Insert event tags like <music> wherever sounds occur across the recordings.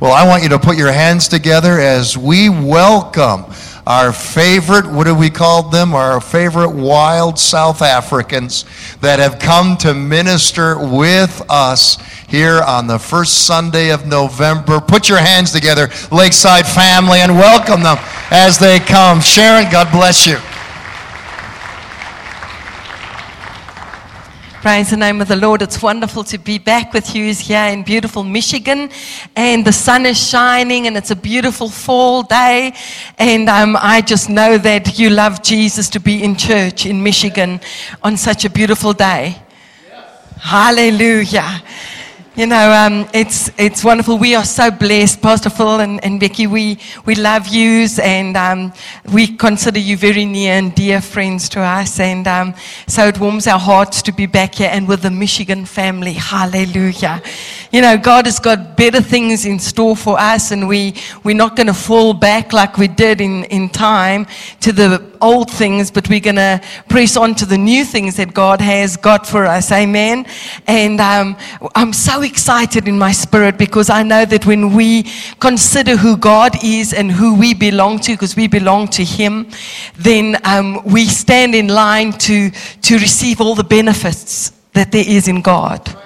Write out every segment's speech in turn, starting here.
Well, I want you to put your hands together as we welcome our favorite, what do we call them? Our favorite wild South Africans that have come to minister with us here on the first Sunday of November. Put your hands together, Lakeside family, and welcome them as they come. Sharon, God bless you. Praise the name of the Lord. It's wonderful to be back with you here in beautiful Michigan. And the sun is shining and it's a beautiful fall day. And um, I just know that you love Jesus to be in church in Michigan on such a beautiful day. Yes. Hallelujah. You know, um, it's, it's wonderful. We are so blessed, Pastor Phil and, and Becky. We, we love you and um, we consider you very near and dear friends to us. And um, so it warms our hearts to be back here and with the Michigan family. Hallelujah. You know, God has got better things in store for us, and we, we're not going to fall back like we did in, in time to the old things, but we're going to press on to the new things that God has got for us. Amen. And um, I'm so excited in my spirit because I know that when we consider who God is and who we belong to, because we belong to Him, then um, we stand in line to, to receive all the benefits that there is in God.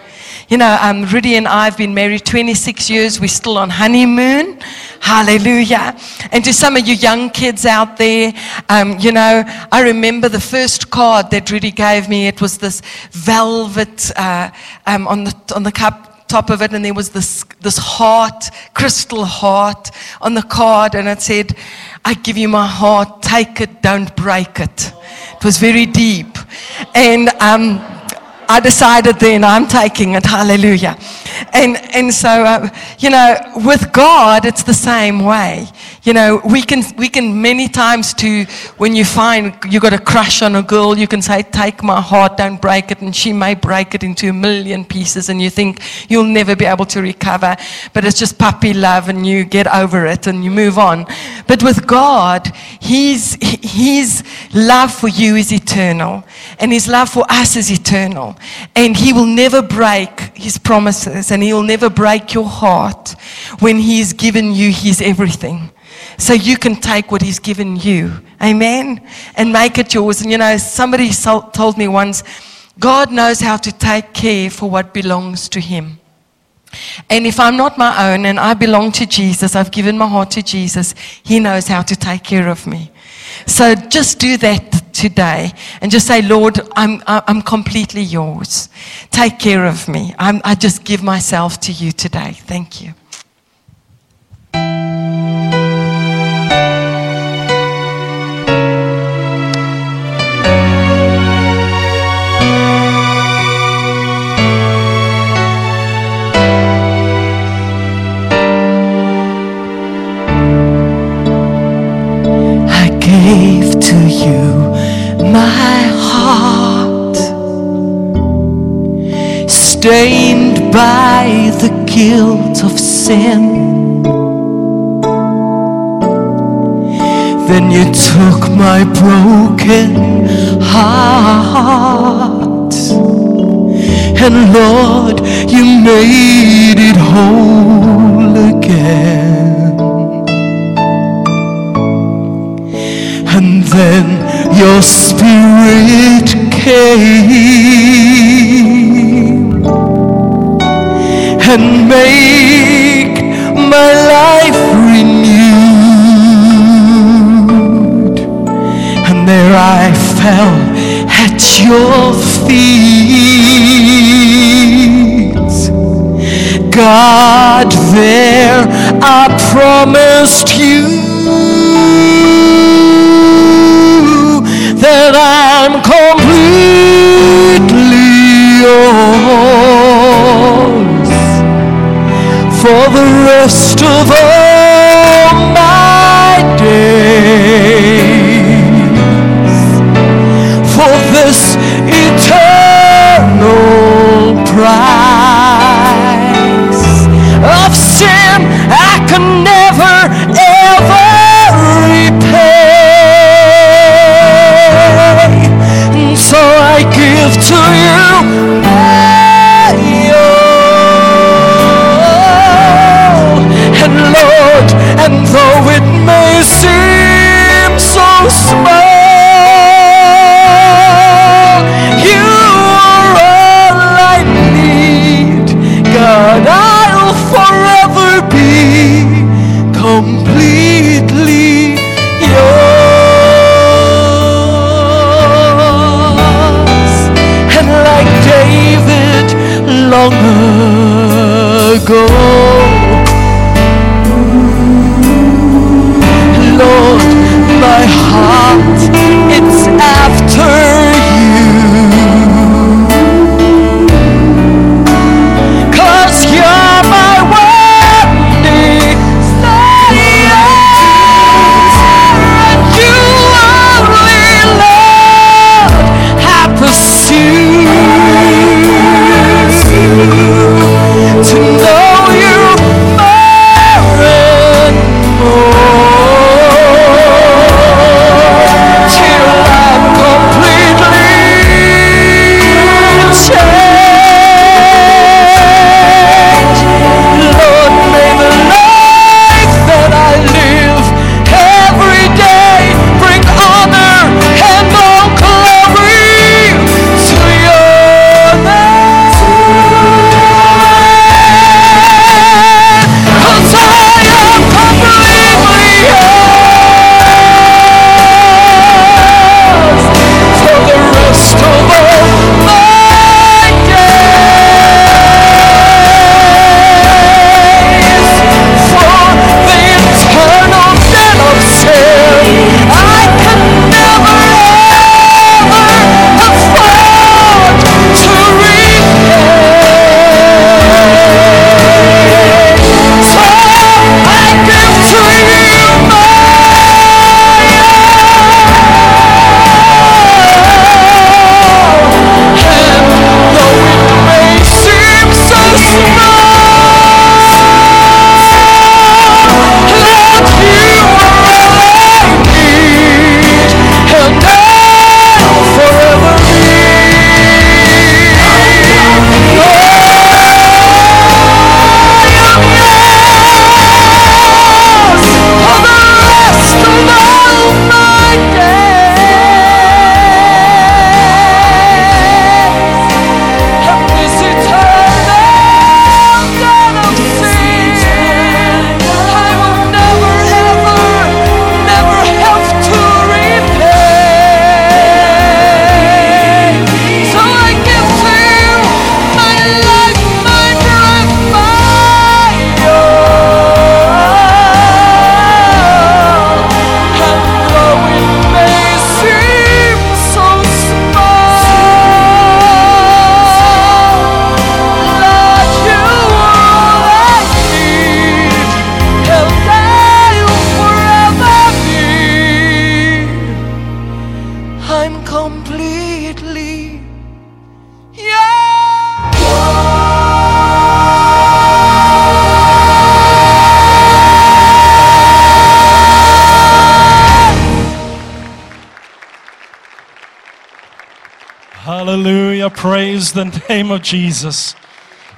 You know, um, Rudy and I have been married 26 years. We're still on honeymoon. Hallelujah. And to some of you young kids out there, um, you know, I remember the first card that Rudy gave me. It was this velvet uh, um, on, the, on the cup top of it, and there was this, this heart, crystal heart on the card, and it said, I give you my heart, take it, don't break it. It was very deep. And um, I decided then I'm taking it. Hallelujah. And, and so, uh, you know, with God, it's the same way. You know, we can, we can many times to, when you find you got a crush on a girl, you can say, take my heart, don't break it. And she may break it into a million pieces and you think you'll never be able to recover. But it's just puppy love and you get over it and you move on. But with God, His, His love for you is eternal and His love for us is eternal. And He will never break His promises and He'll never break your heart when He's given you His everything. So you can take what He's given you. Amen? And make it yours. And you know, somebody told me once, God knows how to take care for what belongs to Him. And if I'm not my own and I belong to Jesus, I've given my heart to Jesus, He knows how to take care of me. So just do that today and just say, Lord, I'm, I'm completely yours. Take care of me. I'm, I just give myself to you today. Thank you. Stained by the guilt of sin. Then you took my broken heart, and Lord, you made it whole again. Then your spirit came and make my life renewed. And there I fell at your feet. God, there I promised you that I'm completely yours for the rest of all my Praise the name of Jesus.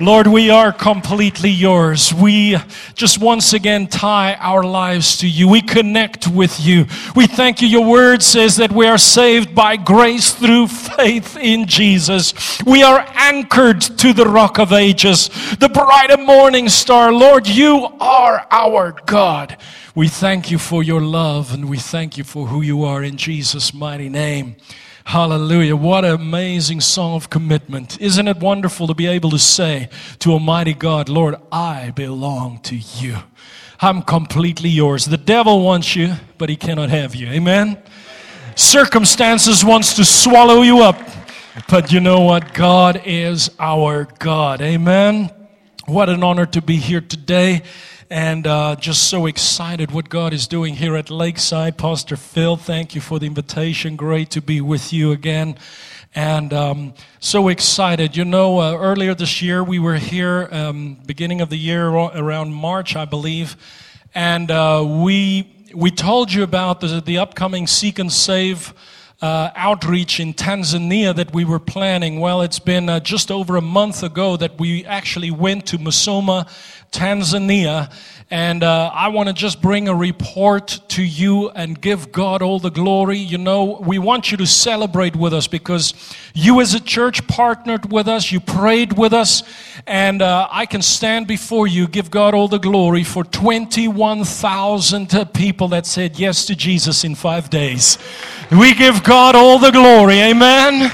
Lord, we are completely yours. We just once again tie our lives to you. We connect with you. We thank you. Your word says that we are saved by grace through faith in Jesus. We are anchored to the rock of ages, the bright and morning star. Lord, you are our God. We thank you for your love and we thank you for who you are in Jesus' mighty name. Hallelujah. What an amazing song of commitment. Isn't it wonderful to be able to say to Almighty God, Lord, I belong to you. I'm completely yours. The devil wants you, but he cannot have you. Amen. Circumstances wants to swallow you up. But you know what? God is our God. Amen. What an honor to be here today and uh, just so excited what God is doing here at Lakeside. Pastor Phil, thank you for the invitation. Great to be with you again. And um, so excited. You know, uh, earlier this year we were here, um, beginning of the year, around March, I believe, and uh, we we told you about the, the upcoming Seek and Save. Uh, outreach in Tanzania that we were planning. Well, it's been uh, just over a month ago that we actually went to Musoma Tanzania. And uh, I want to just bring a report to you and give God all the glory. You know, we want you to celebrate with us because you as a church partnered with us, you prayed with us, and uh, I can stand before you, give God all the glory for 21,000 people that said yes to Jesus in five days. We give God all the glory. Amen.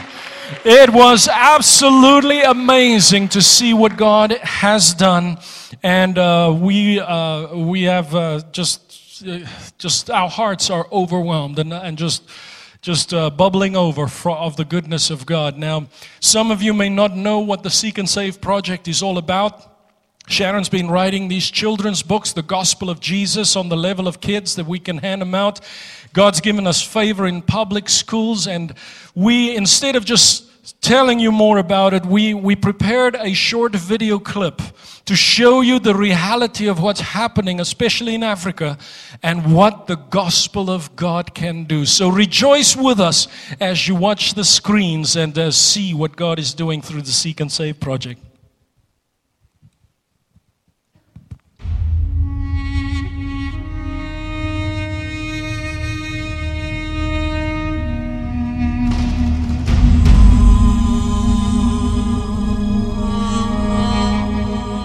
It was absolutely amazing to see what God has done and uh, we uh, we have uh, just just our hearts are overwhelmed and and just just uh, bubbling over for, of the goodness of God. Now, some of you may not know what the Seek and Save project is all about. Sharon's been writing these children's books, the gospel of Jesus, on the level of kids that we can hand them out. God's given us favor in public schools, and we, instead of just telling you more about it, we, we prepared a short video clip to show you the reality of what's happening, especially in Africa, and what the gospel of God can do. So rejoice with us as you watch the screens and uh, see what God is doing through the Seek and Save project.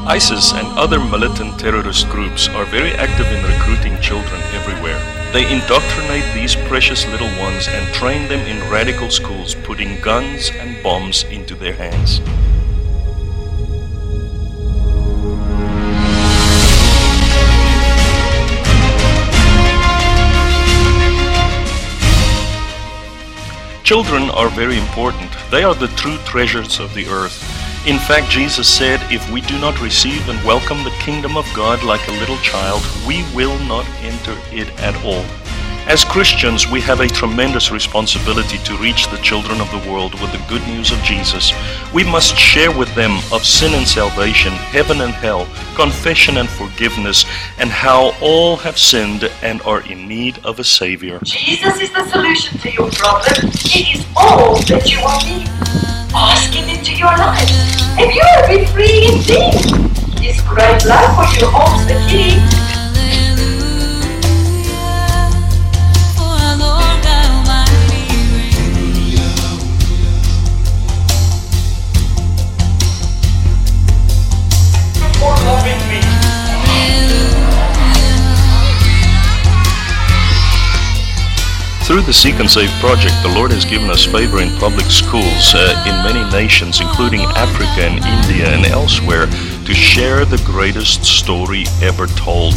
ISIS and other militant terrorist groups are very active in recruiting children everywhere. They indoctrinate these precious little ones and train them in radical schools, putting guns and bombs into their hands. Children are very important. They are the true treasures of the earth. In fact, Jesus said, If we do not receive and welcome the kingdom of God like a little child, we will not enter it at all. As Christians, we have a tremendous responsibility to reach the children of the world with the good news of Jesus. We must share with them of sin and salvation, heaven and hell, confession and forgiveness, and how all have sinned and are in need of a Savior. Jesus is the solution to your problem. It is all that you will need. Ask Him into your life, and you will be free indeed. His great love for you holds the key Through the Seek and Save project, the Lord has given us favor in public schools uh, in many nations, including Africa and India and elsewhere, to share the greatest story ever told.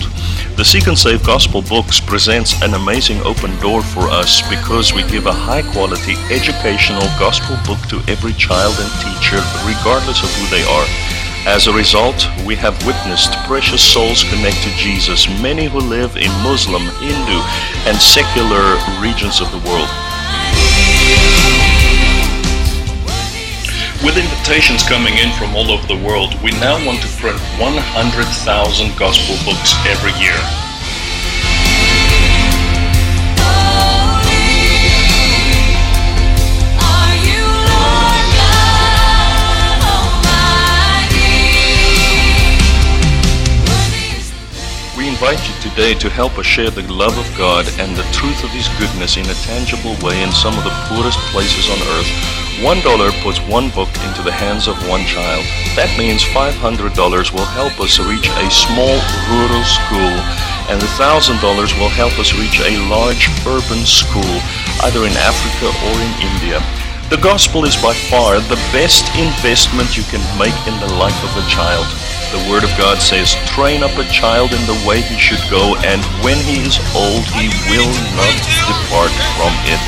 The Seek and Save Gospel Books presents an amazing open door for us because we give a high quality educational gospel book to every child and teacher, regardless of who they are. As a result, we have witnessed precious souls connect to Jesus, many who live in Muslim, Hindu, and secular regions of the world. With invitations coming in from all over the world, we now want to print 100,000 gospel books every year. Invite you today to help us share the love of God and the truth of His goodness in a tangible way in some of the poorest places on earth. One dollar puts one book into the hands of one child. That means $500 will help us reach a small rural school, and $1,000 will help us reach a large urban school, either in Africa or in India. The gospel is by far the best investment you can make in the life of a child. The Word of God says, train up a child in the way he should go, and when he is old, he will not depart from it.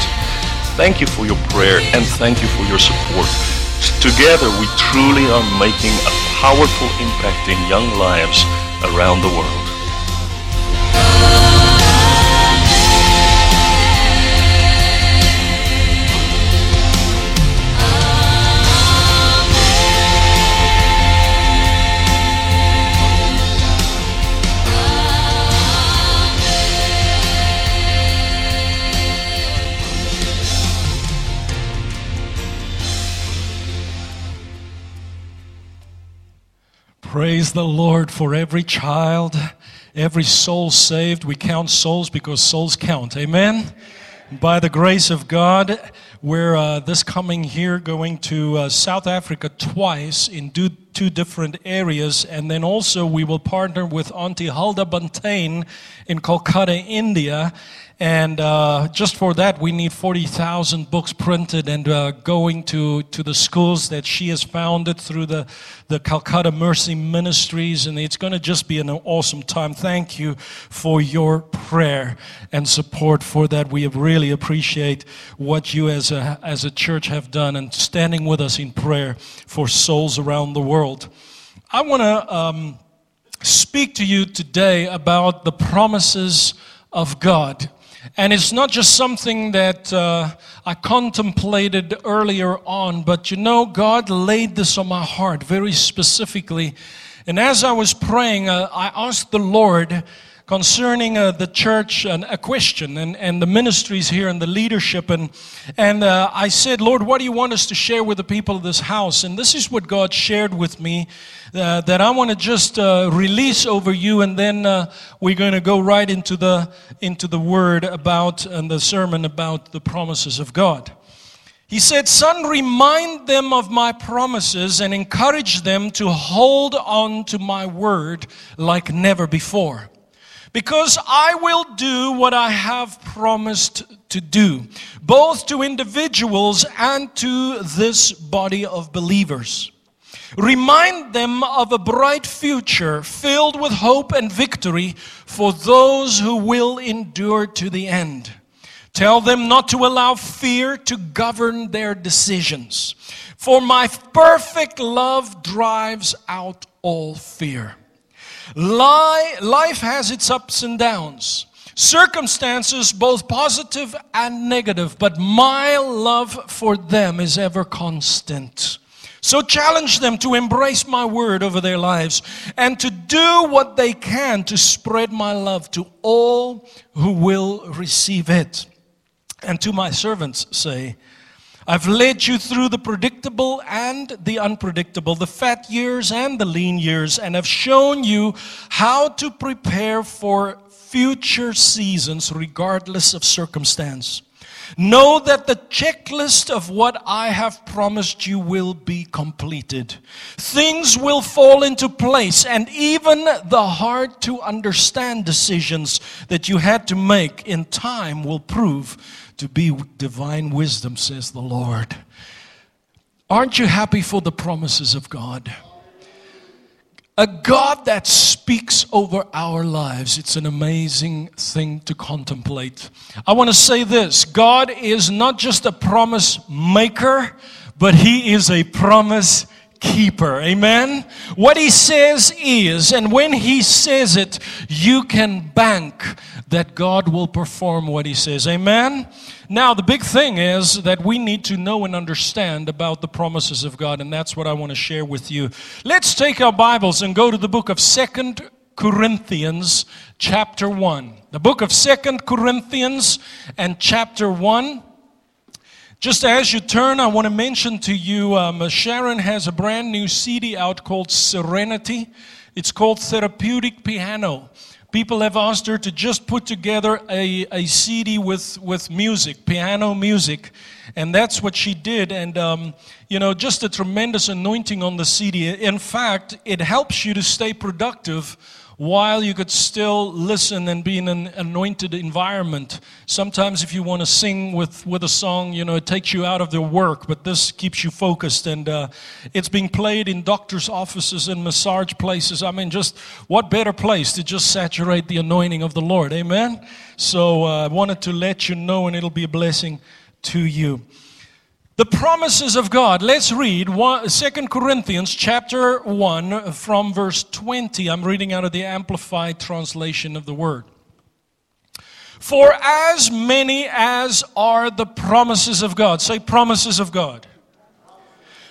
Thank you for your prayer and thank you for your support. Together, we truly are making a powerful impact in young lives around the world. Praise the Lord for every child, every soul saved. We count souls because souls count. Amen. By the grace of God, we're uh, this coming here going to uh, South Africa twice in two, two different areas, and then also we will partner with Auntie Huldah Buntain in Kolkata, India, and uh, just for that, we need 40,000 books printed and uh, going to, to the schools that she has founded through the, the Calcutta Mercy Ministries. And it's going to just be an awesome time. Thank you for your prayer and support for that. We really appreciate what you as a, as a church have done and standing with us in prayer for souls around the world. I want to um, speak to you today about the promises of God. And it's not just something that uh, I contemplated earlier on, but you know, God laid this on my heart very specifically. And as I was praying, uh, I asked the Lord, concerning uh, the church and a question and, and the ministries here and the leadership. And, and uh, I said, Lord, what do you want us to share with the people of this house? And this is what God shared with me uh, that I want to just uh, release over you. And then uh, we're going to go right into the, into the word about and the sermon about the promises of God. He said, Son, remind them of my promises and encourage them to hold on to my word like never before. Because I will do what I have promised to do, both to individuals and to this body of believers. Remind them of a bright future filled with hope and victory for those who will endure to the end. Tell them not to allow fear to govern their decisions, for my perfect love drives out all fear. Life has its ups and downs, circumstances both positive and negative, but my love for them is ever constant. So challenge them to embrace my word over their lives and to do what they can to spread my love to all who will receive it. And to my servants say, I've led you through the predictable and the unpredictable, the fat years and the lean years, and have shown you how to prepare for future seasons regardless of circumstance. Know that the checklist of what I have promised you will be completed. Things will fall into place, and even the hard to understand decisions that you had to make in time will prove to be divine wisdom, says the Lord. Aren't you happy for the promises of God? A God that speaks over our lives. It's an amazing thing to contemplate. I want to say this God is not just a promise maker, but He is a promise keeper. Amen. What he says is, and when he says it, you can bank that God will perform what he says. Amen. Now, the big thing is that we need to know and understand about the promises of God, and that's what I want to share with you. Let's take our Bibles and go to the book of Second Corinthians, chapter 1. The book of Second Corinthians and chapter 1. Just as you turn, I want to mention to you um, Sharon has a brand new CD out called Serenity. It's called Therapeutic Piano. People have asked her to just put together a, a CD with, with music, piano music. And that's what she did. And, um, you know, just a tremendous anointing on the CD. In fact, it helps you to stay productive while you could still listen and be in an anointed environment. Sometimes, if you want to sing with, with a song, you know, it takes you out of the work, but this keeps you focused. And uh, it's being played in doctors' offices and massage places. I mean, just what better place to just saturate the anointing of the Lord? Amen? So uh, I wanted to let you know, and it'll be a blessing to you. The promises of God. Let's read 2 Corinthians chapter 1 from verse 20. I'm reading out of the Amplified translation of the word. For as many as are the promises of God, say promises of God,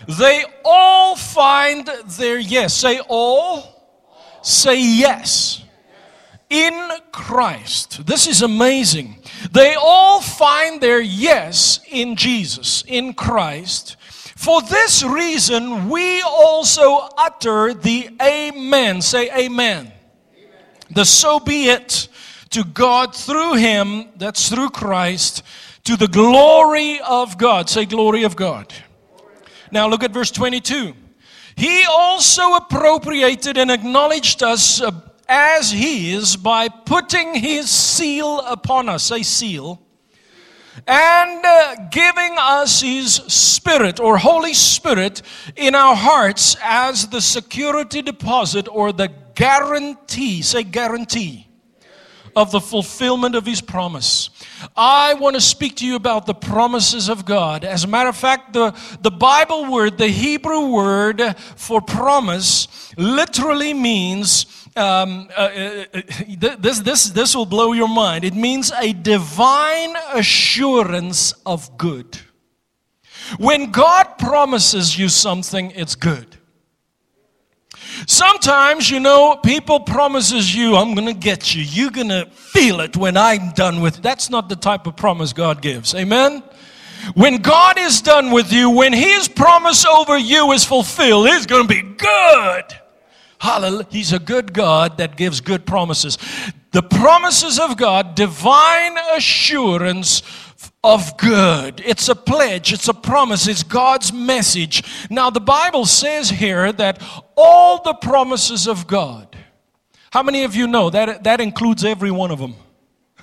they all find their yes. Say all, say yes in Christ. This is amazing. They all find their yes in Jesus, in Christ. For this reason, we also utter the Amen. Say Amen. amen. The so be it to God through Him, that's through Christ, to the glory of God. Say glory of God. Now look at verse 22. He also appropriated and acknowledged us uh, as He is by putting His seal upon us, a seal, and uh, giving us His Spirit or Holy Spirit in our hearts as the security deposit or the guarantee, say guarantee of the fulfillment of his promise. I want to speak to you about the promises of God. As a matter of fact, the, the Bible word, the Hebrew word for promise, literally means um, uh, uh, uh this, this, this will blow your mind. It means a divine assurance of good. When God promises you something, it's good. Sometimes, you know, people promises you, I'm going to get you. You're going to feel it when I'm done with. It. That's not the type of promise God gives. Amen. When God is done with you, when his promise over you is fulfilled, it's going to be good. Hallelujah. He's a good God that gives good promises. The promises of God, divine assurance of good. It's a pledge, it's a promise, it's God's message. Now, the Bible says here that all the promises of God, how many of you know that that includes every one of them?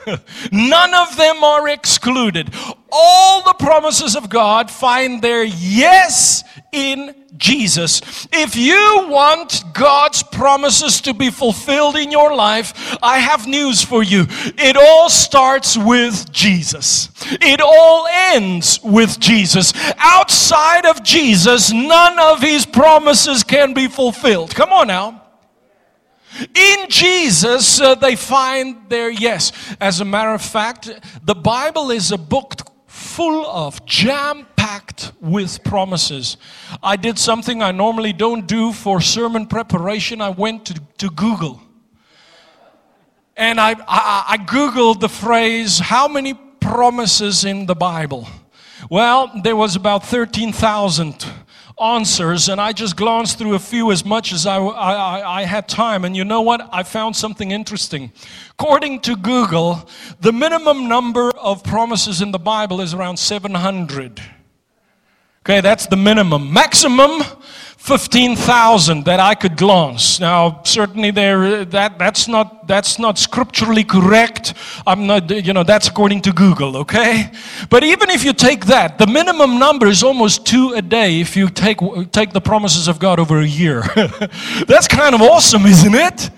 <laughs> None of them are excluded. All the promises of God find their yes in Jesus. If you want God's promises to be fulfilled in your life, I have news for you. It all starts with Jesus. It all ends with Jesus. Outside of Jesus, none of his promises can be fulfilled. Come on now. In Jesus, uh, they find their yes. As a matter of fact, the Bible is a book full of jam packed with promises. I did something I normally don't do for sermon preparation. I went to, to Google. And I, I, I Googled the phrase, how many promises in the Bible? Well, there was about 13,000 answers, and I just glanced through a few as much as I, I, I, had time. And you know what? I found something interesting. According to Google, the minimum number of promises in the Bible is around 700. Okay, that's the minimum. Maximum, 15,000 that I could glance. Now, certainly there, uh, that, that's, not, that's not scripturally correct. I'm not, uh, you know, that's according to Google, okay? But even if you take that, the minimum number is almost two a day if you take, take the promises of God over a year. <laughs> that's kind of awesome, isn't it?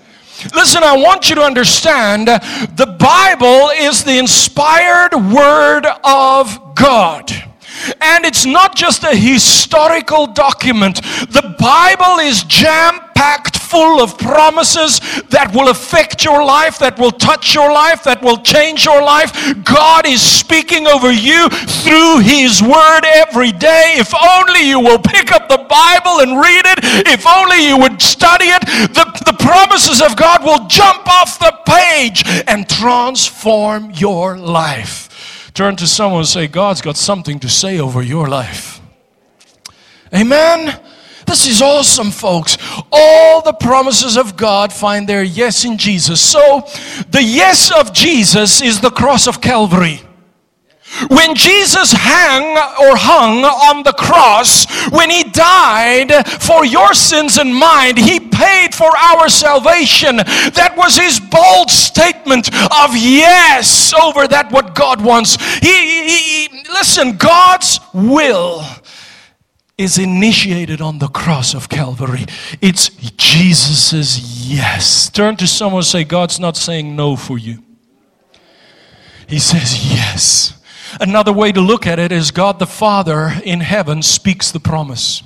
Listen, I want you to understand uh, the Bible is the inspired word of God. And it's not just a historical document. The Bible is jam packed full of promises that will affect your life, that will touch your life, that will change your life. God is speaking over you through His Word every day. If only you will pick up the Bible and read it, if only you would study it, the, the promises of God will jump off the page and transform your life. Turn to someone and say, God's got something to say over your life. Amen. This is awesome, folks. All the promises of God find their yes in Jesus. So, the yes of Jesus is the cross of Calvary. When Jesus hung or hung on the cross, when he died for your sins and mine, he paid for our salvation. That was his bold statement of yes over that what God wants. He, he, he listen, God's will is initiated on the cross of Calvary. It's Jesus' yes. Turn to someone and say, God's not saying no for you. He says yes. Another way to look at it is God the Father in heaven speaks the promise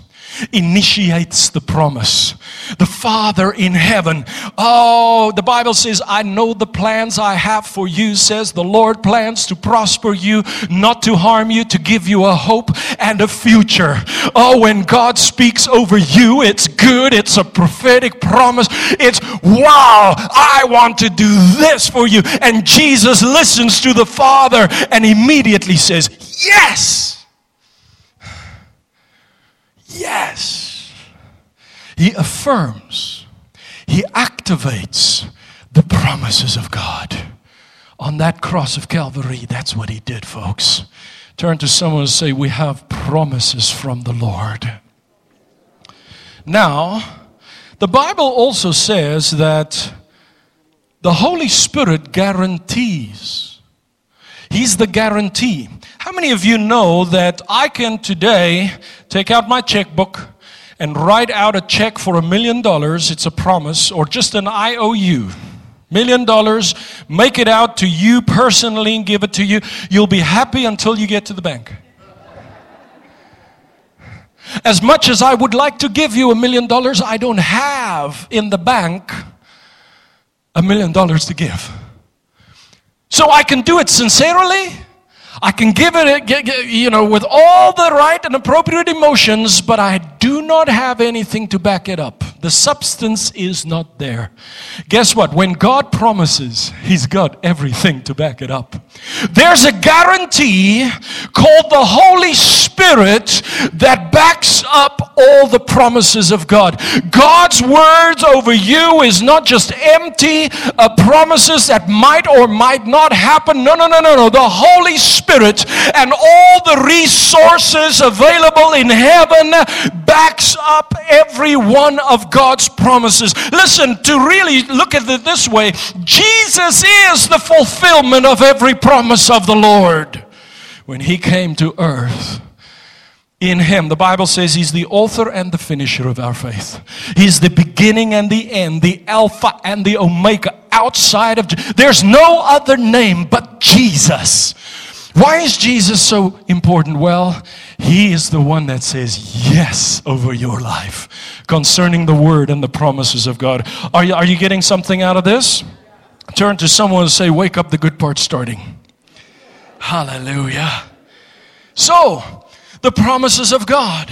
initiates the promise. The Father in heaven. Oh, the Bible says, I know the plans I have for you, says the Lord plans to prosper you, not to harm you, to give you a hope and a future. Oh, when God speaks over you, it's good, it's a prophetic promise. It's wow, I want to do this for you. And Jesus listens to the Father and immediately says, Yes. Yes. He affirms, he activates the promises of God. On that cross of Calvary, that's what he did, folks. Turn to someone and say, We have promises from the Lord. Now, the Bible also says that the Holy Spirit guarantees. He's the guarantee. How many of you know that I can today take out my checkbook and write out a check for a million dollars? It's a promise, or just an IOU. Million dollars, make it out to you personally and give it to you. You'll be happy until you get to the bank. As much as I would like to give you a million dollars, I don't have in the bank a million dollars to give. So I can do it sincerely I can give it, you know, with all the right and appropriate emotions, but I do not have anything to back it up. The substance is not there. Guess what? When God promises, He's got everything to back it up. There's a guarantee called the Holy Spirit that backs up all the promises of God. God's words over you is not just empty uh, promises that might or might not happen. No, no, no, no, no. The Holy Spirit and all the resources available in heaven backs up every one of God's promises. Listen, to really look at it this way, Jesus is the fulfillment of every promise of the Lord. When he came to earth, in him. The Bible says he's the author and the finisher of our faith. He's the beginning and the end, the Alpha and the Omega. Outside of, there's no other name but Jesus. Why is Jesus so important? Well, he is the one that says yes over your life concerning the word and the promises of God. Are you, are you getting something out of this? Turn to someone and say, Wake up, the good part's starting. Hallelujah. So, the promises of God.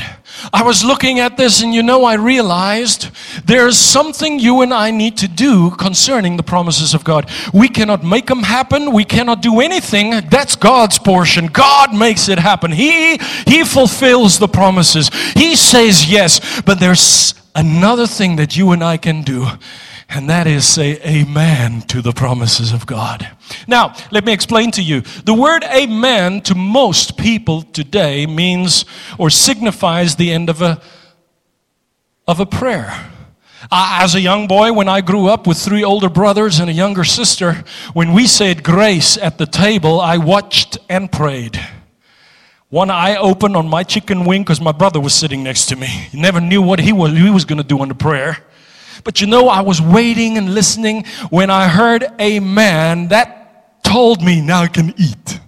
I was looking at this and you know, I realized there's something you and I need to do concerning the promises of God. We cannot make them happen. We cannot do anything. That's God's portion. God makes it happen. He, He fulfills the promises. He says yes. But there's another thing that you and I can do and that is say amen to the promises of God. Now, let me explain to you. The word amen to most people today means or signifies the end of a, of a prayer. as a young boy, when I grew up with three older brothers and a younger sister, when we said grace at the table, I watched and prayed. One eye open on my chicken wing because my brother was sitting next to me. He never knew what he was, he was going to do on the prayer. But you know, I was waiting and listening when I heard amen. That told me now I can eat.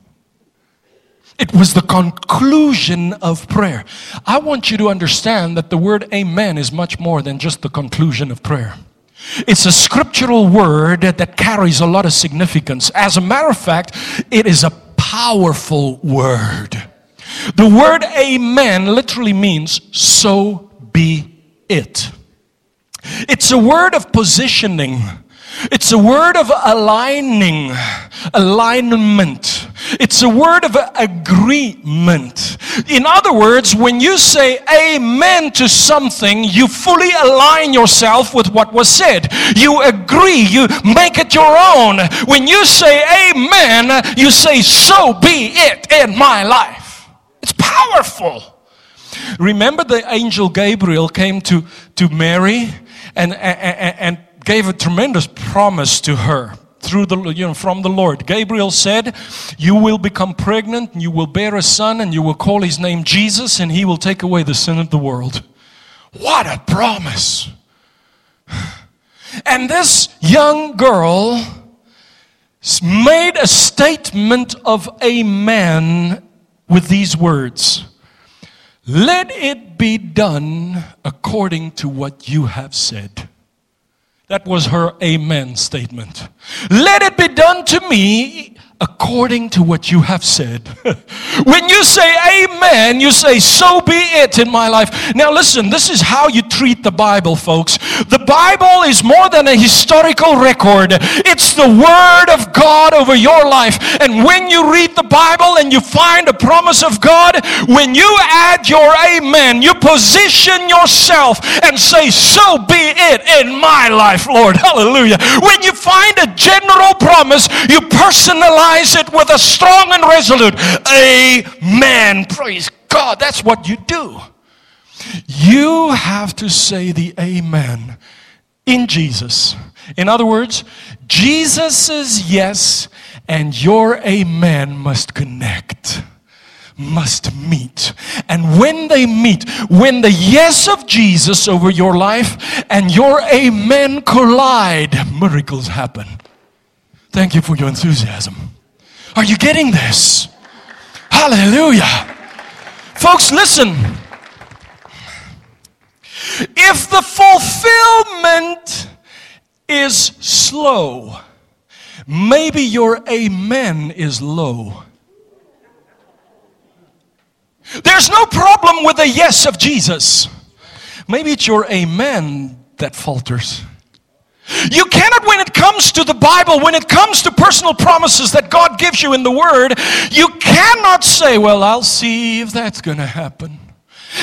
It was the conclusion of prayer. I want you to understand that the word amen is much more than just the conclusion of prayer. It's a scriptural word that carries a lot of significance. As a matter of fact, it is a powerful word. The word amen literally means so be it. It's a word of positioning. It's a word of aligning, alignment. It's a word of agreement. In other words, when you say amen to something, you fully align yourself with what was said. You agree, you make it your own. When you say amen, you say, so be it in my life. It's powerful. Remember the angel Gabriel came to, to Mary and, and, and gave a tremendous promise to her through the you know from the Lord. Gabriel said, "You will become pregnant, and you will bear a son, and you will call his name Jesus, and he will take away the sin of the world." What a promise! <sighs> And this young girl made a statement of amen with these words. Let it be done according to what you have said. That was her amen statement. Let it be done to me according to what you have said. <laughs> when you say amen, you say, so be it in my life. Now, listen, this is how you treat the Bible, folks. The Bible is more than a historical record, it's the Word of God over your life. And when you read the Bible and you find a promise of God, when you add your amen, you position yourself and say, so be it in my life, Lord. <laughs> Hallelujah. When you find a general promise, you personalize it with a strong and resolute Amen. Praise God. That's what you do. You have to say the Amen in Jesus. In other words, Jesus' yes and your Amen must connect must meet. And when they meet, when the yes of Jesus over your life and your amen collide, miracles happen. Thank you for your enthusiasm. Are you getting this? Hallelujah. Folks, listen. If the fulfillment is slow, maybe your amen is low. There's no problem with the yes of Jesus. Maybe it's your amen that falters. You cannot, when it comes to the Bible, when it comes to personal promises that God gives you in the Word, you cannot say, Well, I'll see if that's going to happen.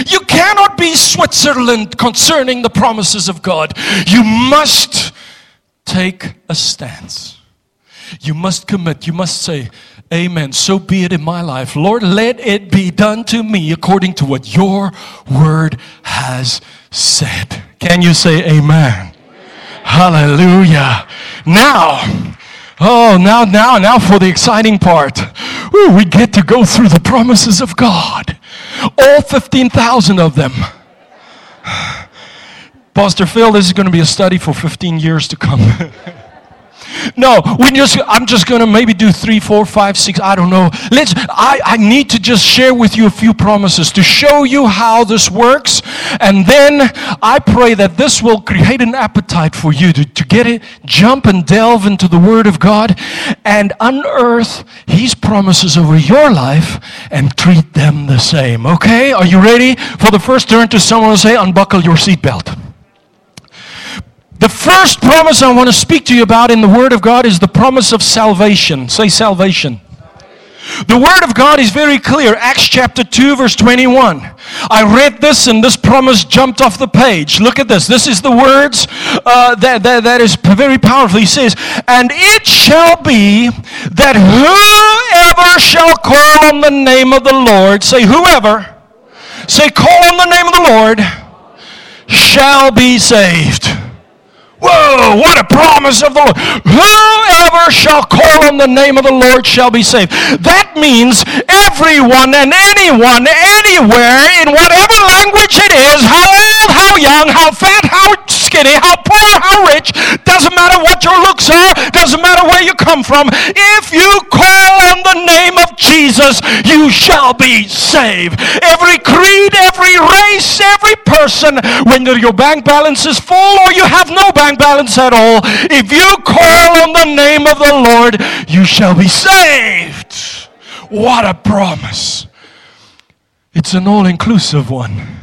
You cannot be Switzerland concerning the promises of God. You must take a stance. You must commit. You must say, Amen. So be it in my life. Lord, let it be done to me according to what your word has said. Can you say amen? Hallelujah. Now, oh, now, now, now for the exciting part. Ooh, we get to go through the promises of God. All 15,000 of them. <sighs> Pastor Phil, this is going to be a study for 15 years to come. <laughs> No, we just I'm just gonna maybe do three, four, five, six, I don't know. Let's I, I need to just share with you a few promises to show you how this works. And then I pray that this will create an appetite for you to, to get it, jump and delve into the Word of God and unearth His promises over your life and treat them the same. Okay? Are you ready? For the first turn to someone and say, unbuckle your seatbelt. The first promise I want to speak to you about in the Word of God is the promise of salvation. Say salvation. The Word of God is very clear. Acts chapter 2, verse 21. I read this and this promise jumped off the page. Look at this. This is the words uh, that, that, that is very powerful. He says, And it shall be that whoever shall call on the name of the Lord, say, whoever, say, call on the name of the Lord, shall be saved. Whoa, what a promise of the Lord. Whoever shall call on the name of the Lord shall be saved. That means everyone and anyone, anywhere, in whatever language it is, how old, how young, how fat, how skinny, how poor, how rich, doesn't matter what your looks are, doesn't matter where you come from. If you call on the name of Jesus, you shall be saved. Every creed, every race, every person, whether your bank balance is full or you have no bank balance at all, if you call on the name of the Lord, you shall be saved. What a promise! It's an all inclusive one.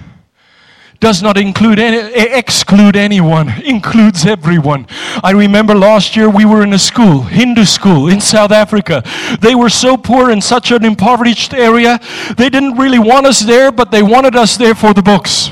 Does not include any, exclude anyone, includes everyone. I remember last year we were in a school, Hindu school in South Africa. They were so poor in such an impoverished area, they didn't really want us there, but they wanted us there for the books.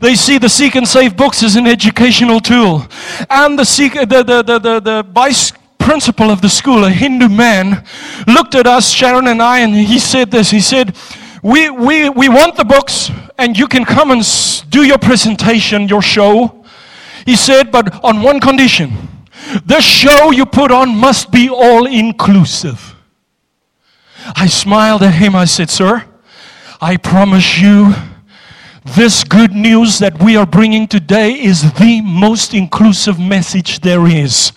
They see the Seek and Save books as an educational tool. And the, seek, the, the, the, the, the vice principal of the school, a Hindu man, looked at us, Sharon and I, and he said this. He said, we, we, we want the books, and you can come and do your presentation, your show. He said, but on one condition the show you put on must be all inclusive. I smiled at him. I said, Sir, I promise you this good news that we are bringing today is the most inclusive message there is.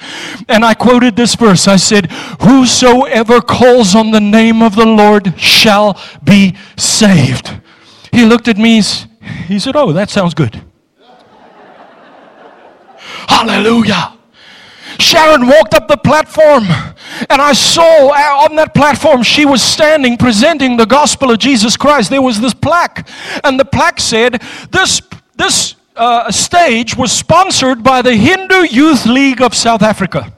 And I quoted this verse. I said, Whosoever calls on the name of the Lord shall be saved. He looked at me. He said, Oh, that sounds good. <laughs> Hallelujah. Sharon walked up the platform and I saw uh, on that platform she was standing presenting the gospel of Jesus Christ. There was this plaque, and the plaque said, This, this uh, stage was sponsored by the Hindu Youth League of South Africa.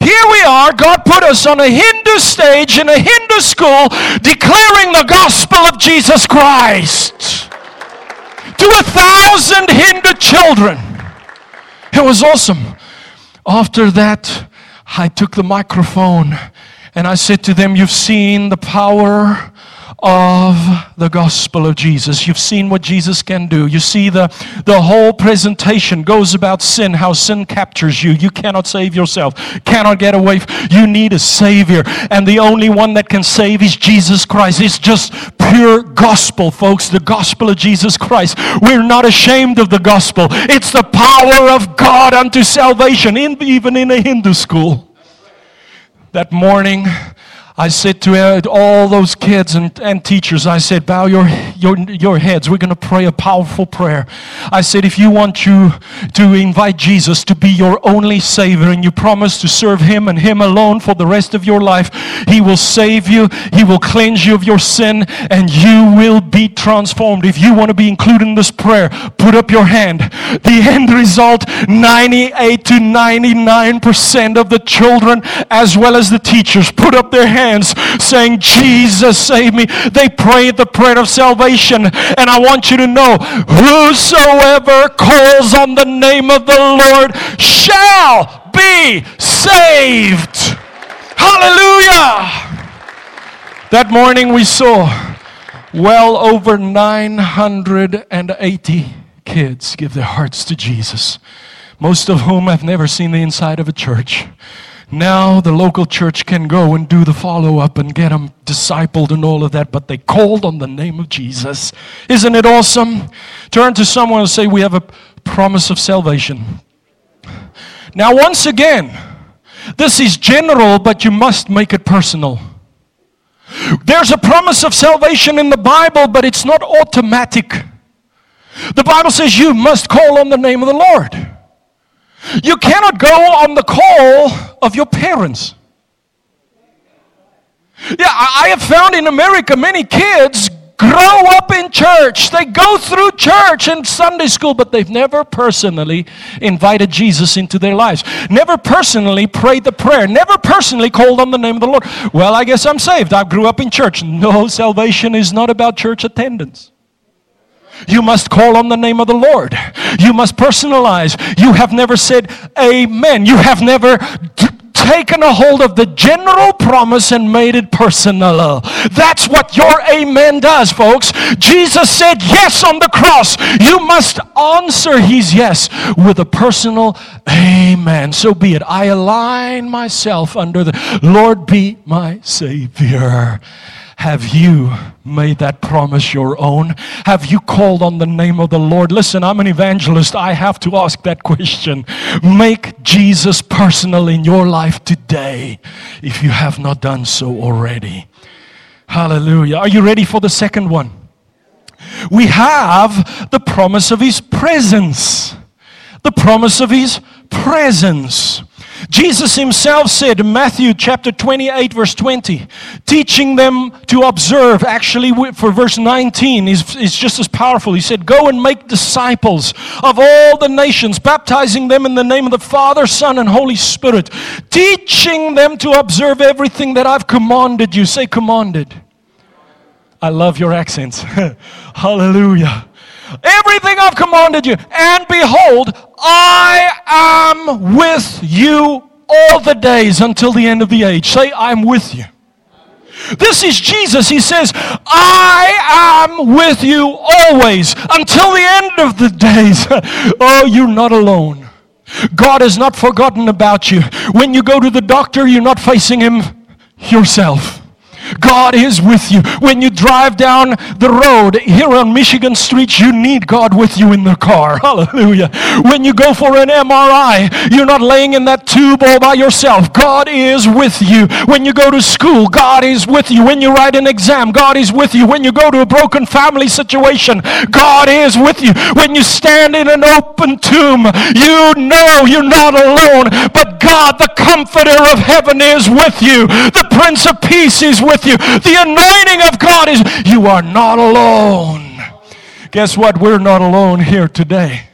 Here we are, God put us on a Hindu stage in a Hindu school declaring the gospel of Jesus Christ to a thousand Hindu children. It was awesome. After that, I took the microphone and I said to them, You've seen the power of the gospel of Jesus. You've seen what Jesus can do. You see, the, the whole presentation goes about sin, how sin captures you. You cannot save yourself, cannot get away. You need a Savior. And the only one that can save is Jesus Christ. It's just pure gospel, folks. The gospel of Jesus Christ. We're not ashamed of the gospel, it's the power of God unto salvation, in, even in a Hindu school. That morning, I said to uh, all those kids and, and teachers, I said, bow your, your, your heads. We're going to pray a powerful prayer. I said, if you want you to invite Jesus to be your only Savior and you promise to serve Him and Him alone for the rest of your life, He will save you, He will cleanse you of your sin, and you will be transformed. If you want to be included in this prayer, put up your hand. The end result 98 to 99% of the children, as well as the teachers, put up their hands hands saying, Jesus, save me. They prayed the prayer of salvation. And I want you to know whosoever calls on the name of the Lord shall be saved. Hallelujah. That morning we saw well over 980 kids give their hearts to Jesus, most of whom have never seen the inside of a church. Now the local church can go and do the follow up and get them discipled and all of that, but they called on the name of Jesus. Isn't it awesome? Turn to someone and say, We have a promise of salvation. Now, once again, this is general, but you must make it personal. There's a promise of salvation in the Bible, but it's not automatic. The Bible says you must call on the name of the Lord. You cannot go on the call of your parents. Yeah, I have found in America many kids grow up in church. They go through church and Sunday school, but they've never personally invited Jesus into their lives. Never personally prayed the prayer. Never personally called on the name of the Lord. Well, I guess I'm saved. I grew up in church. No, salvation is not about church attendance. You must call on the name of the Lord. You must personalize. You have never said amen. You have never taken a hold of the general promise and made it personal. That's what your amen does, folks. Jesus said yes on the cross. You must answer his yes with a personal amen. So be it. I align myself under the Lord be my Savior. Have you made that promise your own? Have you called on the name of the Lord? Listen, I'm an evangelist. I have to ask that question. Make Jesus personal in your life today if you have not done so already. Hallelujah. Are you ready for the second one? We have the promise of His presence. The promise of His presence. Jesus himself said in Matthew chapter 28, verse 20, teaching them to observe. Actually, for verse 19 is, is just as powerful. He said, Go and make disciples of all the nations, baptizing them in the name of the Father, Son, and Holy Spirit, teaching them to observe everything that I've commanded you. Say, commanded. I love your accents. <laughs> Hallelujah. Everything I've commanded you. And behold, I am with you all the days until the end of the age. Say, I'm with you. This is Jesus. He says, I am with you always until the end of the days. <laughs> oh, you're not alone. God has not forgotten about you. When you go to the doctor, you're not facing Him yourself. God is with you. When you drive down the road here on Michigan Street, you need God with you in the car. <laughs> Hallelujah. When you go for an MRI, you're not laying in that tube all by yourself. God is with you. When you go to school, God is with you. When you write an exam, God is with you. When you go to a broken family situation, God is with you. When you stand in an open tomb, you know you're not alone, but God, the comforter of heaven, is with you. The Prince of Peace is with you. The anointing of God is, you are not alone. Guess what? We're not alone here today.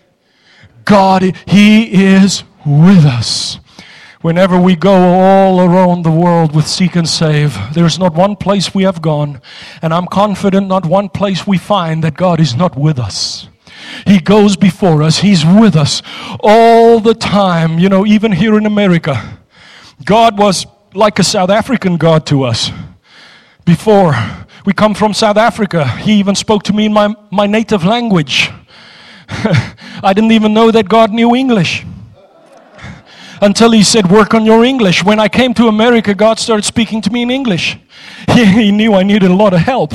God, He is with us. Whenever we go all around the world with Seek and Save, there's not one place we have gone, and I'm confident not one place we find that God is not with us. He goes before us, He's with us all the time. You know, even here in America, God was like a South African God to us before. We come from South Africa. He even spoke to me in my, my native language. <laughs> I didn't even know that God knew English until he said, Work on your English. When I came to America, God started speaking to me in English. <laughs> He, he knew I needed a lot of help.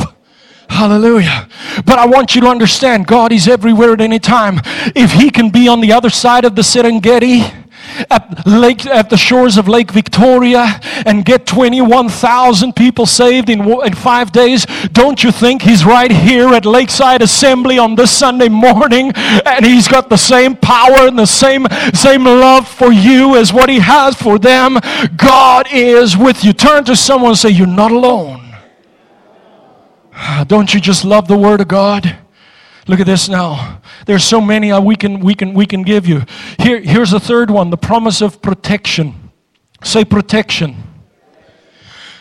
Hallelujah. But I want you to understand God is everywhere at any time. If He can be on the other side of the Serengeti, at, Lake, at the shores of Lake Victoria and get 21,000 people saved in, in five days, don't you think he's right here at Lakeside Assembly on this Sunday morning and he's got the same power and the same, same love for you as what he has for them? God is with you. Turn to someone and say, You're not alone. <sighs> Don't you just love the Word of God? Look at this now. There's so many uh, we can, we can, we can give you. Here, here's a third one the promise of protection. Say protection.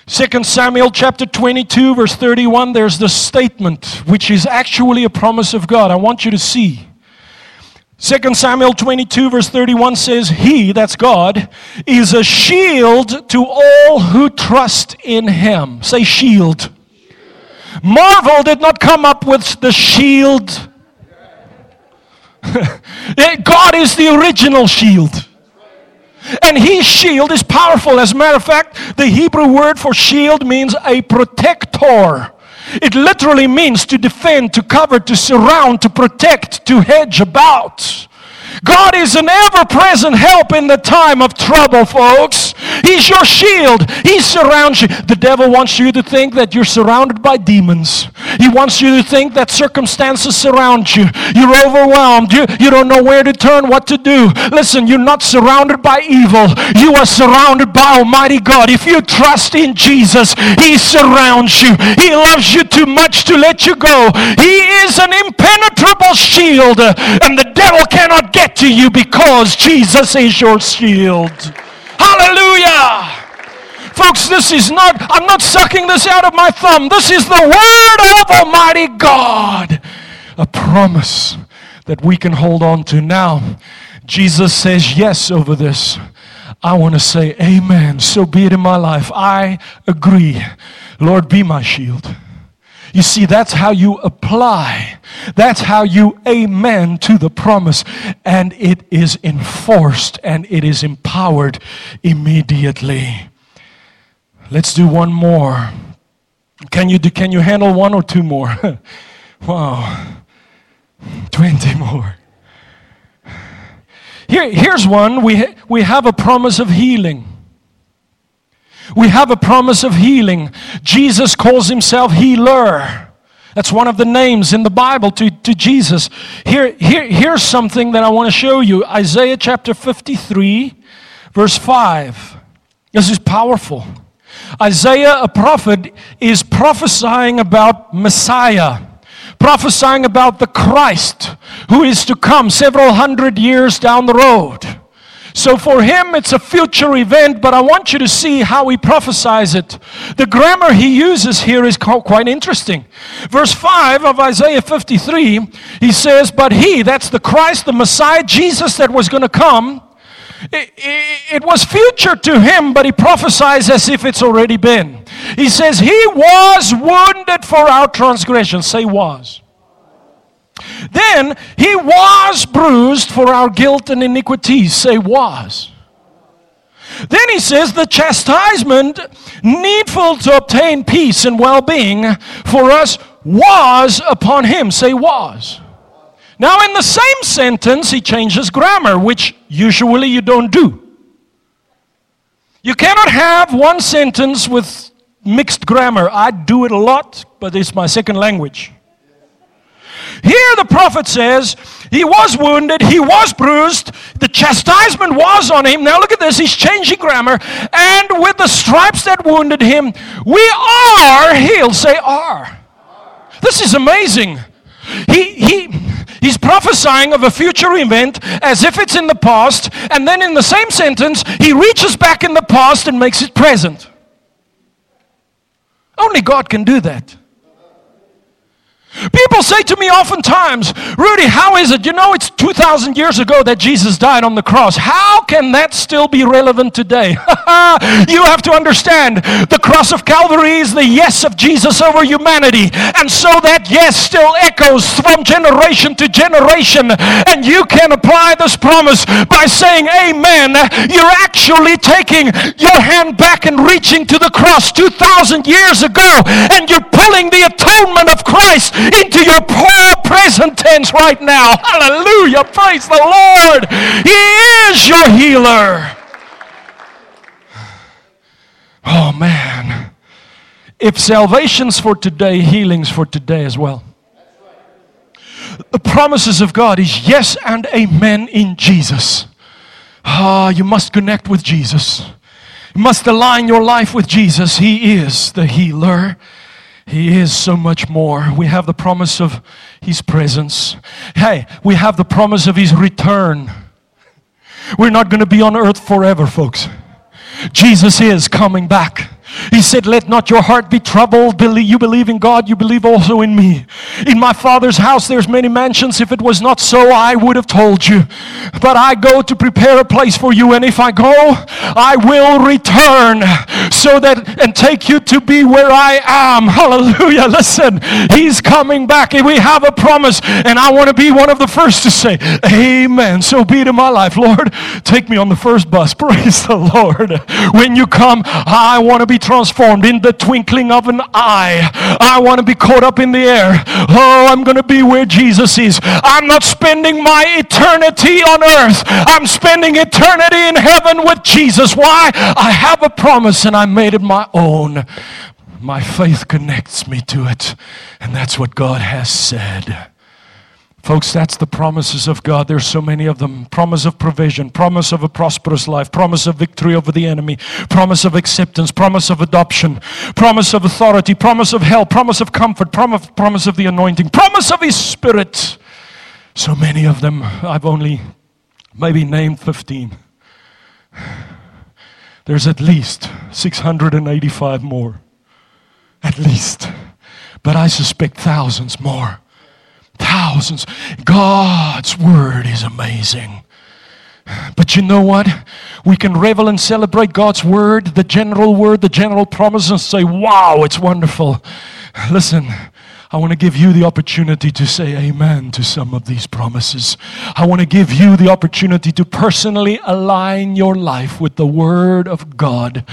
2 Samuel chapter 22, verse 31, there's the statement, which is actually a promise of God. I want you to see. 2 Samuel 22, verse 31 says, He, that's God, is a shield to all who trust in Him. Say, shield. Marvel did not come up with the shield. <laughs> Eh, God is the original shield. And his shield is powerful. As a matter of fact, the Hebrew word for shield means a protector. It literally means to defend, to cover, to surround, to protect, to hedge about. God is an ever present help in the time of trouble, folks. He's your shield. He surrounds you. The devil wants you to think that you're surrounded by demons. He wants you to think that circumstances surround you. You're overwhelmed. You, you don't know where to turn, what to do. Listen, you're not surrounded by evil. You are surrounded by Almighty God. If you trust in Jesus, He surrounds you. He loves you too much to let you go. He is an impenetrable shield, and the devil cannot get to you because Jesus is your shield. Hallelujah. Folks, this is not, I'm not sucking this out of my thumb. This is the word of Almighty God. A promise that we can hold on to. Now, Jesus says yes over this. I want to say amen. So be it in my life. I agree. Lord, be my shield. You see, that's how you apply. That's how you amen to the promise. And it is enforced and it is empowered immediately. Let's do one more. Can you, do, can you handle one or two more? <laughs> wow. 20 more. Here, here's one. We, ha- we have a promise of healing. We have a promise of healing. Jesus calls himself healer. That's one of the names in the Bible to, to Jesus. Here, here, here's something that I want to show you Isaiah chapter 53, Verse 5. This is powerful. Isaiah, a prophet, is prophesying about Messiah, prophesying about the Christ who is to come several hundred years down the road. So for him, it's a future event, but I want you to see how he prophesies it. The grammar he uses here is quite interesting. Verse 5 of Isaiah 53, he says, But he, that's the Christ, the Messiah, Jesus that was going to come, it, it, was future to him, but he prophesies as if it's already been. He says, He was wounded for our transgressions. Say, was. Then he was bruised for our guilt and iniquities. Say, was. Then he says, the chastisement needful to obtain peace and well being for us was upon him. Say, was. Now, in the same sentence, he changes grammar, which usually you don't do. You cannot have one sentence with mixed grammar. I do it a lot, but it's my second language. Here the prophet says, He was wounded, He was bruised, the chastisement was on Him. Now look at this, He's changing grammar. And with the stripes that wounded Him, we are healed. Say, are. This is amazing. He, he, he's prophesying of a future event as if it's in the past, and then in the same sentence, he reaches back in the past and makes it present. Only God can do that. People say to me oftentimes, Rudy, how is it? You know, it's 2,000 years ago that Jesus died on the cross. How can that still be relevant today? <laughs> you have to understand the cross of Calvary is the yes of Jesus over humanity. And so that yes still echoes from generation to generation. And you can apply this promise by saying, Amen. You're actually taking your hand back and reaching to the cross 2,000 years ago. And you're pulling the atonement of Christ into your poor present tense right now. Hallelujah. Praise the Lord. He is your healer. Oh, man. If salvation's for today, healing's for today as well. The promises of God is yes and amen in Jesus. Ah, you must connect with Jesus. You must align your life with Jesus. He is the healer. He is so much more. We have the promise of His presence. Hey, we have the promise of His return. We're not going to be on earth forever, folks. Jesus is coming back. He said, Let not your heart be troubled. You believe in God, you believe also in me. In my Father's house there's many mansions. If it was not so, I would have told you. But I go to prepare a place for you, and if I go, I will return so that and take you to be where I am. Hallelujah. Listen, He's coming back, we have a promise, and I want to be one of the first to say, Amen. So be it in my life, Lord. Take me on the first bus. <laughs> Praise the Lord. When you come, I want to be transformed in the twinkling of an eye. I want to be caught up in the air. Oh, I'm going to be where Jesus is. I'm not spending my eternity on earth. I'm spending eternity in heaven with Jesus. Why? I have a promise and I made it my own. My faith connects me to it. And that's what God has said. Folks, that's the promises of God. There's so many of them. Promise of provision, promise of a prosperous life, promise of victory over the enemy, promise of acceptance, promise of adoption, promise of authority, promise of help, promise of comfort, promise, promise of the anointing, promise of His Spirit. So many of them. I've only maybe named 15. There's at least 685 more. At least. But I suspect thousands more. Thousands. God's word is amazing. But you know what? We can revel and celebrate God's word, the general word, the general promise, and say, wow, it's wonderful. Listen, I want to give you the opportunity to say amen to some of these promises. I want to give you the opportunity to personally align your life with the Word of God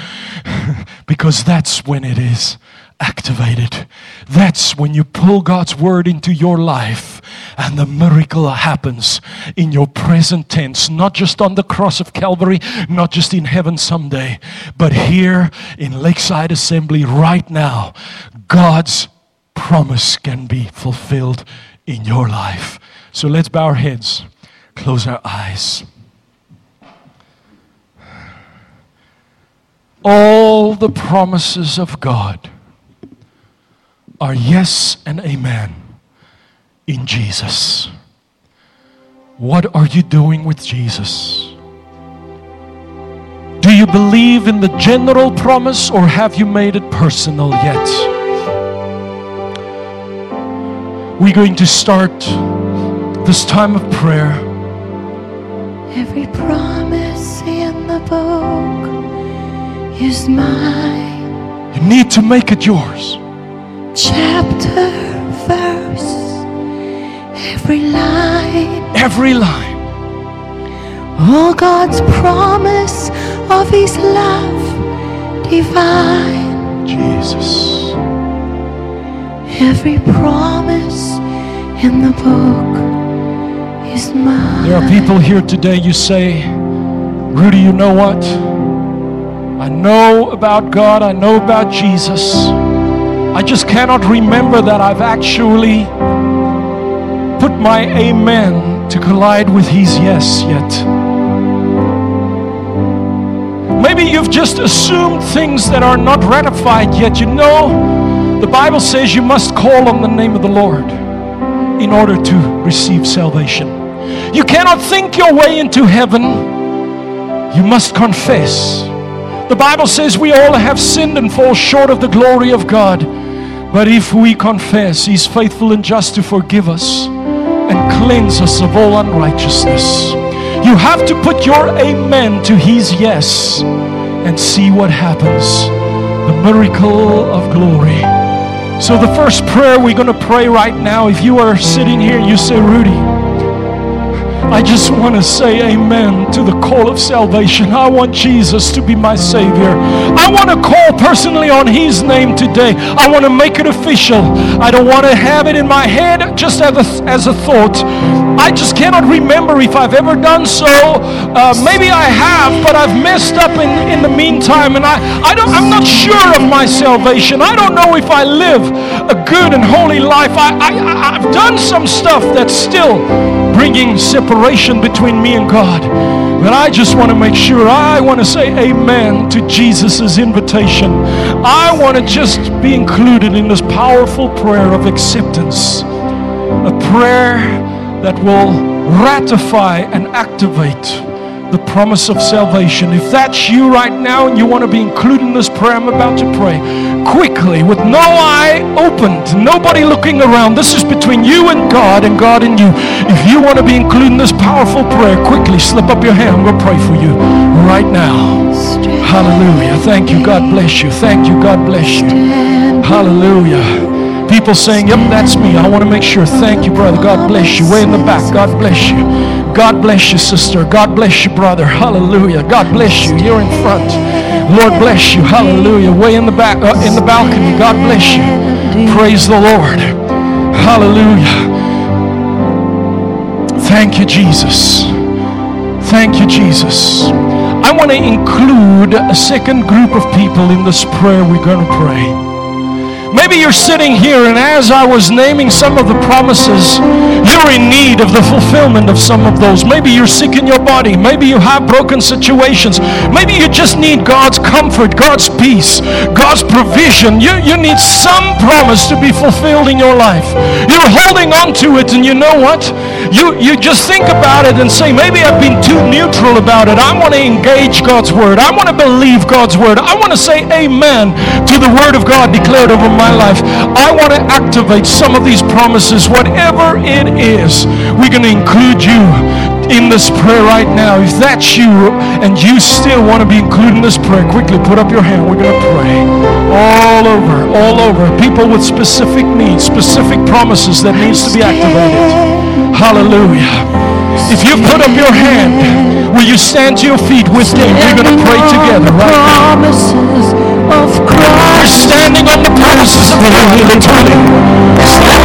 <laughs> because that's when it is activated. That's when you pull God's word into your life and the miracle happens in your present tense, not just on the cross of Calvary, not just in heaven someday, but here in Lakeside Assembly right now. God's promise can be fulfilled in your life. So let's bow our heads, close our eyes. all the promises of God are yes and amen in Jesus. What are you doing with Jesus? Do you believe in the general promise or have you made it personal yet? We're going to start this time of prayer. Every promise in the book is mine. You need to make it yours. Chapter, verse, every line. Every line. All God's promise of His love divine. Jesus. Every promise in the book is mine. There are people here today, you say, Rudy, you know what? I know about God, I know about Jesus. I just cannot remember that I've actually put my amen to collide with his yes yet. Maybe you've just assumed things that are not ratified yet. You know, the Bible says you must call on the name of the Lord in order to receive salvation. You cannot think your way into heaven. You must confess. The Bible says we all have sinned and fall short of the glory of God. But if we confess, He's faithful and just to forgive us and cleanse us of all unrighteousness. You have to put your amen to His yes and see what happens. The miracle of glory. So, the first prayer we're going to pray right now, if you are sitting here, you say, Rudy, I just want to say amen to the call of salvation. I want Jesus to be my Savior. I want to call personally on His name today. I want to make it official. I don't want to have it in my head just as a, as a thought. I just cannot remember if I've ever done so. Uh, maybe I have, but I've messed up in, in the meantime, and I, I don't, I'm not sure of my salvation. I don't know if I live a good and holy life. I, I, I've done some stuff that's still bringing separation between me and God. But I just want to make sure I want to say amen to Jesus' invitation. I want to just be included in this powerful prayer of acceptance. A prayer that will ratify and activate the promise of salvation. If that's you right now and you want to be included in this prayer I'm about to pray, quickly, with no eye opened, nobody looking around, this is between you and God and God and you. If you want to be included in this powerful prayer, quickly slip up your hand. We'll pray for you right now. Hallelujah. Thank you. God bless you. Thank you. God bless you. Hallelujah. People saying, Yep, that's me. I want to make sure. Thank you, brother. God bless you. Way in the back. God bless you. God bless you, sister. God bless you, brother. Hallelujah. God bless you. You're in front. Lord bless you. Hallelujah. Way in the back, uh, in the balcony. God bless you. Praise the Lord. Hallelujah. Thank you, Jesus. Thank you, Jesus. I want to include a second group of people in this prayer we're going to pray. Maybe you're sitting here, and as I was naming some of the promises, you're in need of the fulfillment of some of those. Maybe you're sick in your body. Maybe you have broken situations. Maybe you just need God's comfort, God's peace, God's provision. You, you need some promise to be fulfilled in your life. You're holding on to it, and you know what? You, you just think about it and say, maybe I've been too neutral about it. I want to engage God's word. I want to believe God's word. I want to say amen to the word of God declared over my life. I want to activate some of these promises, whatever it is. We're going to include you in this prayer right now. If that's you and you still want to be included in this prayer, quickly put up your hand. We're going to pray all over, all over. People with specific needs, specific promises that needs to be activated. Hallelujah. If you put up your hand, will you stand to your feet with me? We're going to pray together right now. promises of We're standing on the promises of the Lord.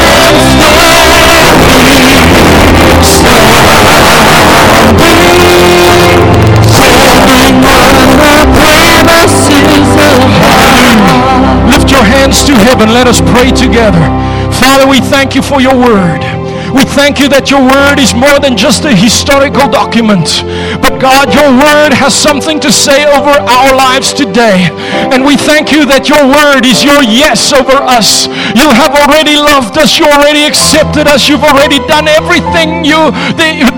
To heaven. Let us pray together. Father, we thank you for your word. We thank you that your word is more than just a historical document, God, your word has something to say over our lives today. And we thank you that your word is your yes over us. You have already loved us. You already accepted us. You've already done everything you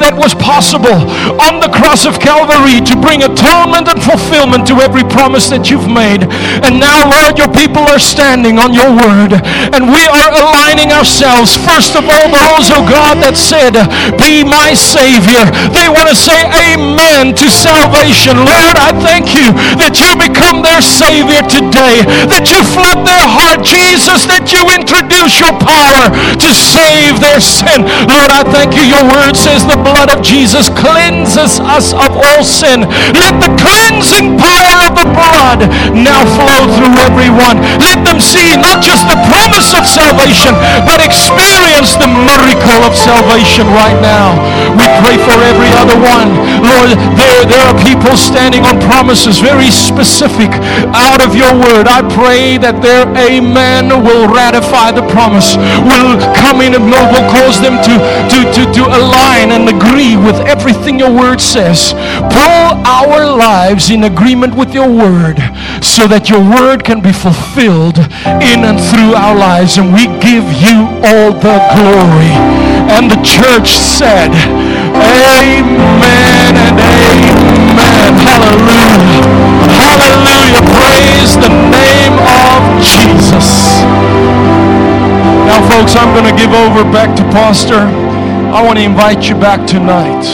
that was possible on the cross of Calvary to bring atonement and fulfillment to every promise that you've made. And now, Lord, your people are standing on your word. And we are aligning ourselves. First of all, those, oh God, that said, Be my Savior. They want to say amen to salvation. Lord, I thank you that you become their Savior today, that you flood their heart, Jesus, that you introduce your power to save their sin. Lord, I thank you. Your word says the blood of Jesus cleanses us of all sin. Let the cleansing power of the blood now flow through everyone. Let them see not just the promise of salvation, but experience the miracle of salvation right now. We pray for every other one. Lord, there, there are people standing on promises very specific out of your word. I pray that their amen will ratify the promise, will come in and will cause them to, to, to, to align and agree with everything your word says. Pull our lives in agreement with your word so that your word can be fulfilled in and through our lives. And we give you all the glory. And the church said, Amen and amen. Hallelujah. Hallelujah. Praise the name of Jesus. Now, folks, I'm going to give over back to Pastor. I want to invite you back tonight.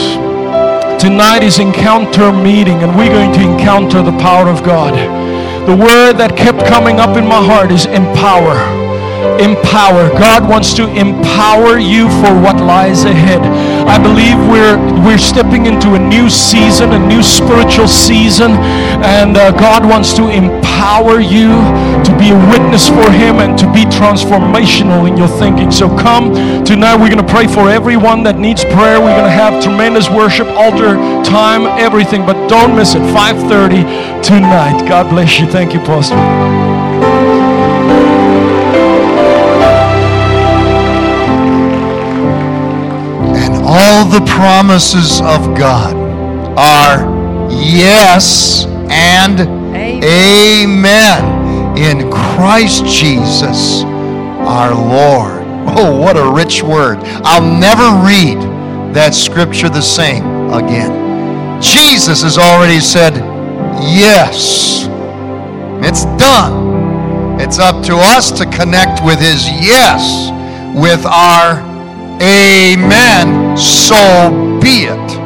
Tonight is encounter meeting, and we're going to encounter the power of God. The word that kept coming up in my heart is empower empower. God wants to empower you for what lies ahead. I believe we're we're stepping into a new season, a new spiritual season, and uh, God wants to empower you to be a witness for Him and to be transformational in your thinking. So come tonight. We're going to pray for everyone that needs prayer. We're going to have tremendous worship, altar time, everything. But don't miss it. 5:30 tonight. God bless you. Thank you, Pastor. All the promises of God are yes and amen. amen in Christ Jesus our Lord. Oh, what a rich word. I'll never read that scripture the same again. Jesus has already said, Yes. It's done. It's up to us to connect with his yes with our Amen. So be it.